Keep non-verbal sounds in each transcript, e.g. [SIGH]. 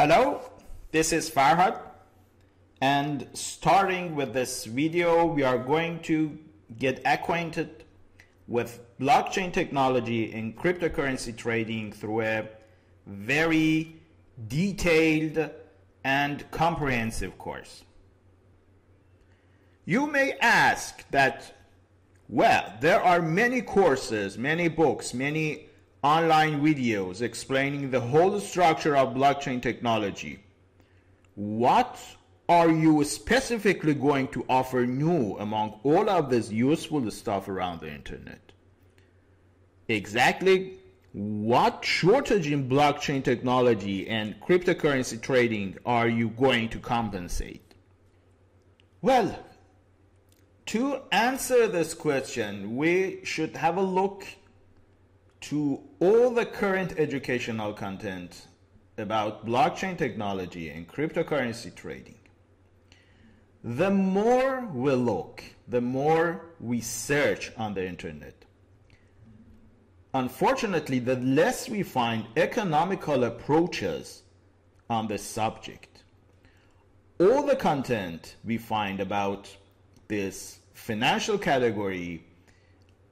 Hello, this is Farhad and starting with this video we are going to get acquainted with blockchain technology and cryptocurrency trading through a very detailed and comprehensive course. You may ask that, well, there are many courses, many books, many online videos explaining the whole structure of blockchain technology. What are you specifically going to offer new among all of this useful stuff around the internet? Exactly what shortage in blockchain technology and cryptocurrency trading are you going to compensate? Well, to answer this question, we should have a look to all the current educational content about blockchain technology and cryptocurrency trading. The more we look, the more we search on the internet. Unfortunately, the less we find economical approaches on the subject. All the content we find about this financial category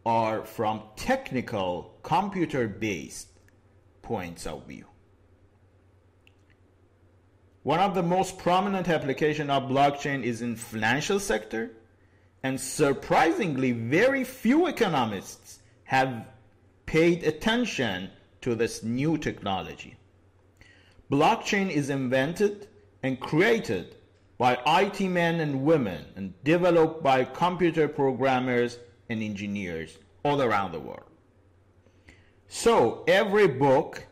are from technical computer based points of view. One of the most prominent application of blockchain is in financial sector and surprisingly very few economists have paid attention to this new technology. Blockchain is invented and created by IT men and women and developed by computer programmers and engineers all around the world. So every book,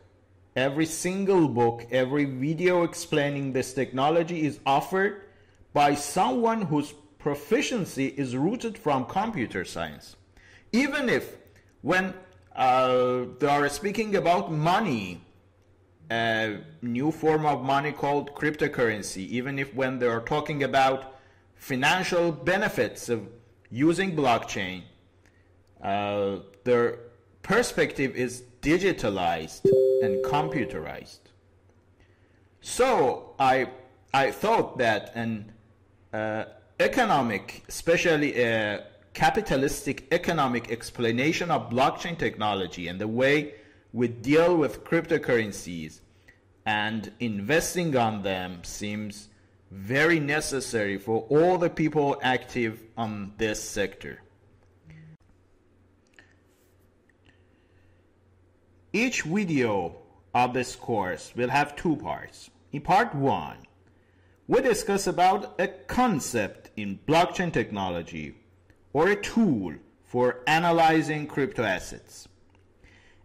every single book, every video explaining this technology is offered by someone whose proficiency is rooted from computer science. Even if when uh, they are speaking about money, a new form of money called cryptocurrency, even if when they are talking about financial benefits of using blockchain, uh, their perspective is digitalized and computerized. So I I thought that an uh, economic, especially a capitalistic economic explanation of blockchain technology and the way we deal with cryptocurrencies and investing on them seems very necessary for all the people active on this sector. Each video of this course will have two parts. In part one, we discuss about a concept in blockchain technology or a tool for analyzing crypto assets.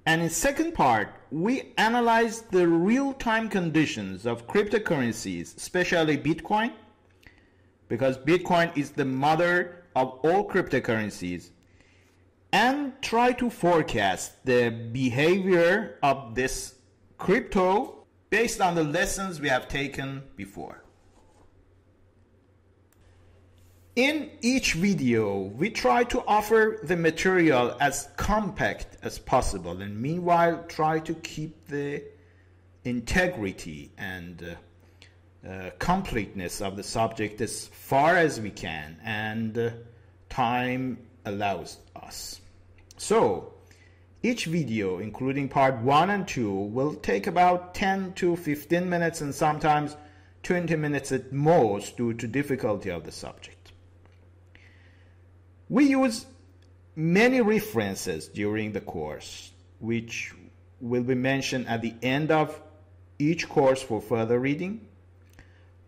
And in second part, we analyze the real-time conditions of cryptocurrencies, especially Bitcoin, because Bitcoin is the mother of all cryptocurrencies and try to forecast the behavior of this crypto based on the lessons we have taken before. In each video, we try to offer the material as compact as possible and meanwhile try to keep the integrity and uh, uh, completeness of the subject as far as we can and uh, time allows us. So, each video, including part 1 and 2, will take about 10 to 15 minutes and sometimes 20 minutes at most due to difficulty of the subject. We use many references during the course, which will be mentioned at the end of each course for further reading.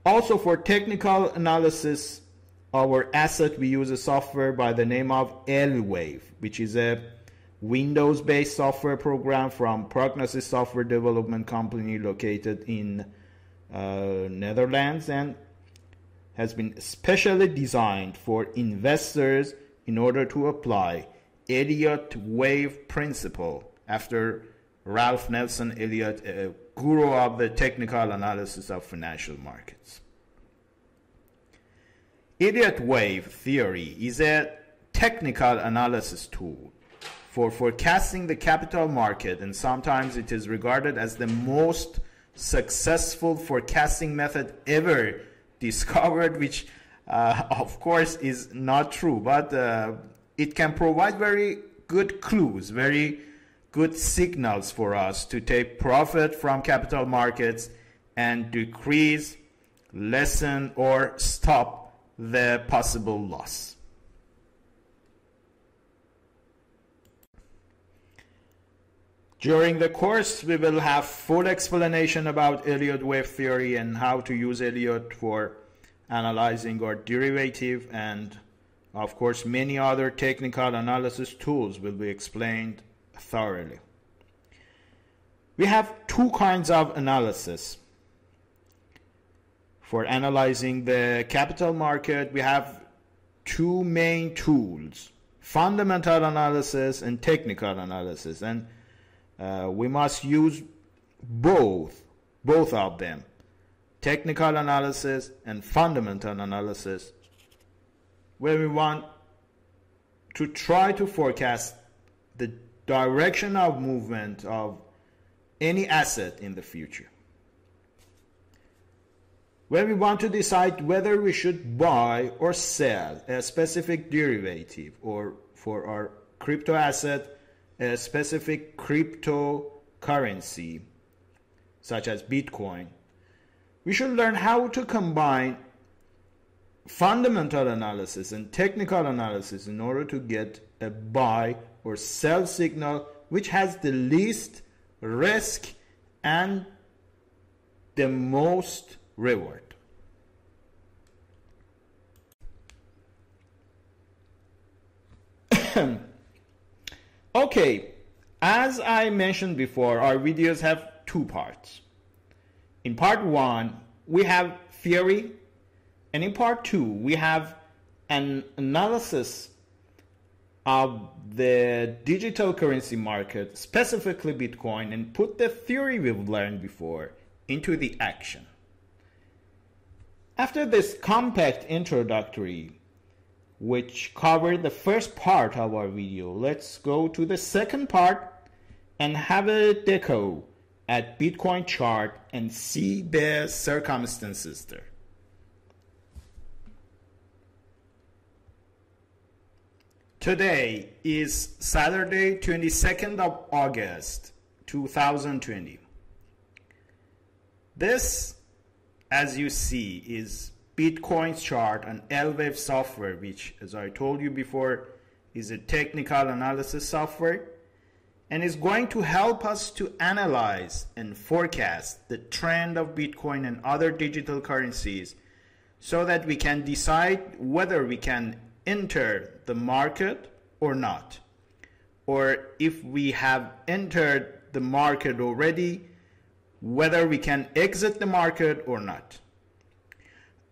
Also for technical analysis, our asset, we use a software by the name of ELWAVE, which is a Windows-based software program from Prognosis Software Development Company located in uh, Netherlands and has been specially designed for investors in order to apply Elliott wave principle after Ralph Nelson Elliott, a guru of the technical analysis of financial markets. Elliott wave theory is a technical analysis tool for forecasting the capital market and sometimes it is regarded as the most successful forecasting method ever [LAUGHS] discovered, which uh, of course is not true, but uh, it can provide very good clues, very good signals for us to take profit from capital markets and decrease, lessen, or stop the possible loss. During the course, we will have full explanation about Elliott wave theory and how to use Elliott for analyzing our derivative and of course many other technical analysis tools will be explained thoroughly. We have two kinds of analysis. For analyzing the capital market, we have two main tools fundamental analysis and technical analysis. And uh, we must use both, both of them technical analysis and fundamental analysis where we want to try to forecast the direction of movement of any asset in the future. Where we want to decide whether we should buy or sell a specific derivative or for our crypto asset, a specific cryptocurrency such as Bitcoin we should learn how to combine fundamental analysis and technical analysis in order to get a buy or sell signal which has the least risk and the most reward. [COUGHS] okay, as I mentioned before, our videos have two parts. In part one, we have theory, and in part two, we have an analysis of the digital currency market, specifically Bitcoin, and put the theory we've learned before into the action. After this compact introductory, which covered the first part of our video, let's go to the second part and have a deco at Bitcoin chart and see the circumstances there. Today is Saturday, 22nd of August, 2020. This, as you see, is Bitcoin's chart on ELWAVE software, which, as I told you before, is a technical analysis software and is going to help us to analyze and forecast the trend of Bitcoin and other digital currencies so that we can decide whether we can enter the market or not. Or if we have entered the market already, whether we can exit the market or not.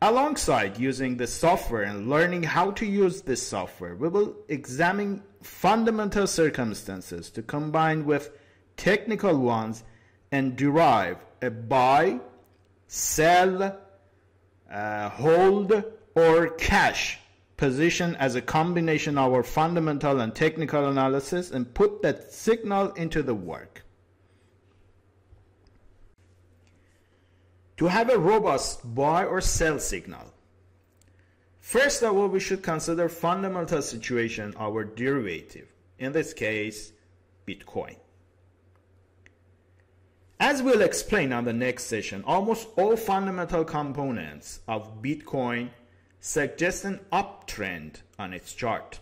Alongside using the software and learning how to use this software, we will examine fundamental circumstances to combine with technical ones and derive a buy, sell, uh, hold, or cash position as a combination of our fundamental and technical analysis and put that signal into the work. To have a robust buy or sell signal, First of all, we should consider fundamental situation, our derivative, in this case, Bitcoin. As we'll explain on the next session, almost all fundamental components of Bitcoin suggest an uptrend on its chart.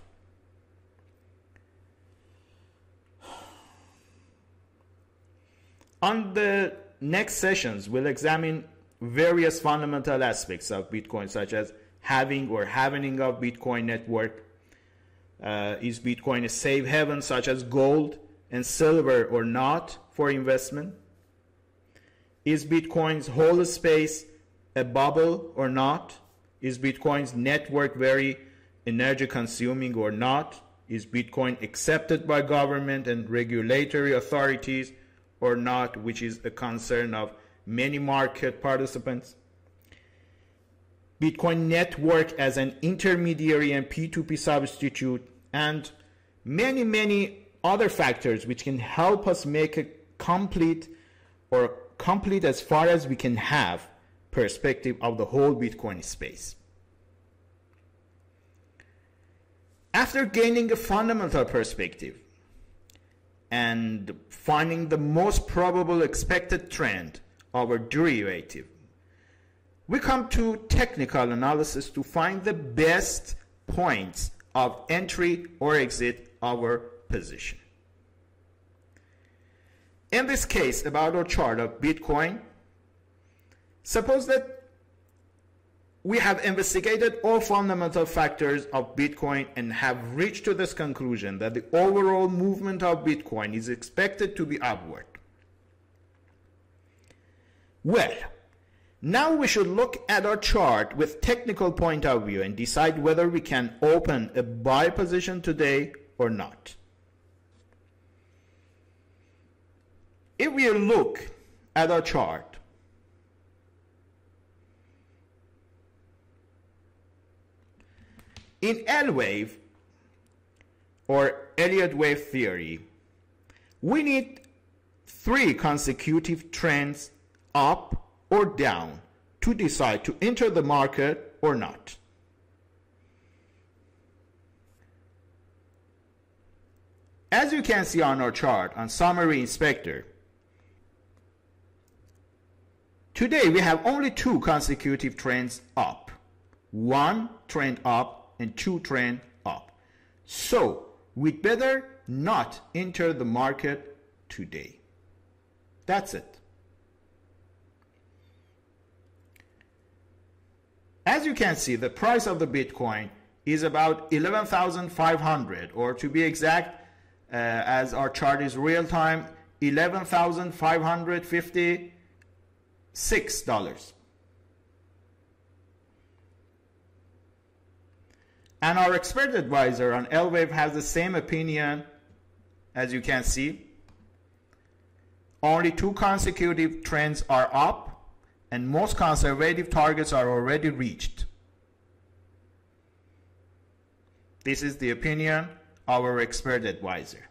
On the next sessions, we'll examine various fundamental aspects of Bitcoin, such as halving or halving of Bitcoin network? Uh, is Bitcoin a safe haven such as gold and silver or not for investment? Is Bitcoin's whole space a bubble or not? Is Bitcoin's network very energy consuming or not? Is Bitcoin accepted by government and regulatory authorities or not, which is a concern of many market participants? Bitcoin network as an intermediary and P2P substitute, and many, many other factors which can help us make a complete or complete as far as we can have perspective of the whole Bitcoin space. After gaining a fundamental perspective and finding the most probable expected trend, our derivative, we come to technical analysis to find the best points of entry or exit our position. In this case, about our chart of Bitcoin, suppose that we have investigated all fundamental factors of Bitcoin and have reached to this conclusion that the overall movement of Bitcoin is expected to be upward. Well, now we should look at our chart with technical point of view and decide whether we can open a buy position today or not. If we look at our chart, in ELWAVE or Elliott wave theory, we need three consecutive trends up or down to decide to enter the market or not. As you can see on our chart on summary inspector, Today we have only two consecutive trends up. One trend up and two trend up. So we'd better not enter the market today. That's it. As you can see, the price of the Bitcoin is about 11,500 or to be exact, uh, as our chart is real time, 11,550 And our expert advisor on ELWAVE has the same opinion as you can see. Only two consecutive trends are up and most conservative targets are already reached. This is the opinion of our expert advisor.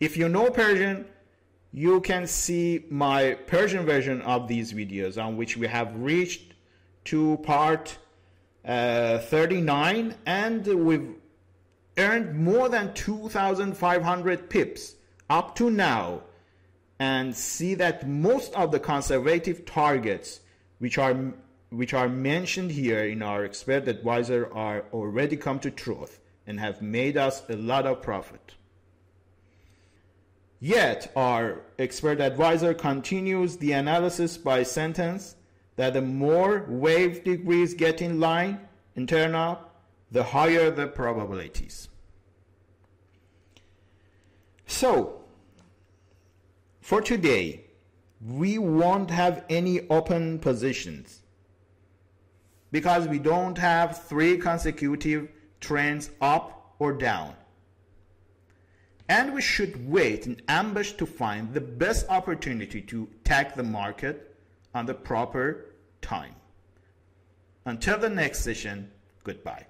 If you know Persian, you can see my Persian version of these videos on which we have reached to part uh, 39 and we've earned more than 2,500 pips up to now and see that most of the conservative targets which are which are mentioned here in our expert advisor are already come to truth and have made us a lot of profit. Yet, our expert advisor continues the analysis by sentence that the more wave degrees get in line and turn up, the higher the probabilities. So, for today, we won't have any open positions because we don't have three consecutive trends up or down and we should wait in ambush to find the best opportunity to attack the market on the proper time. Until the next session, goodbye.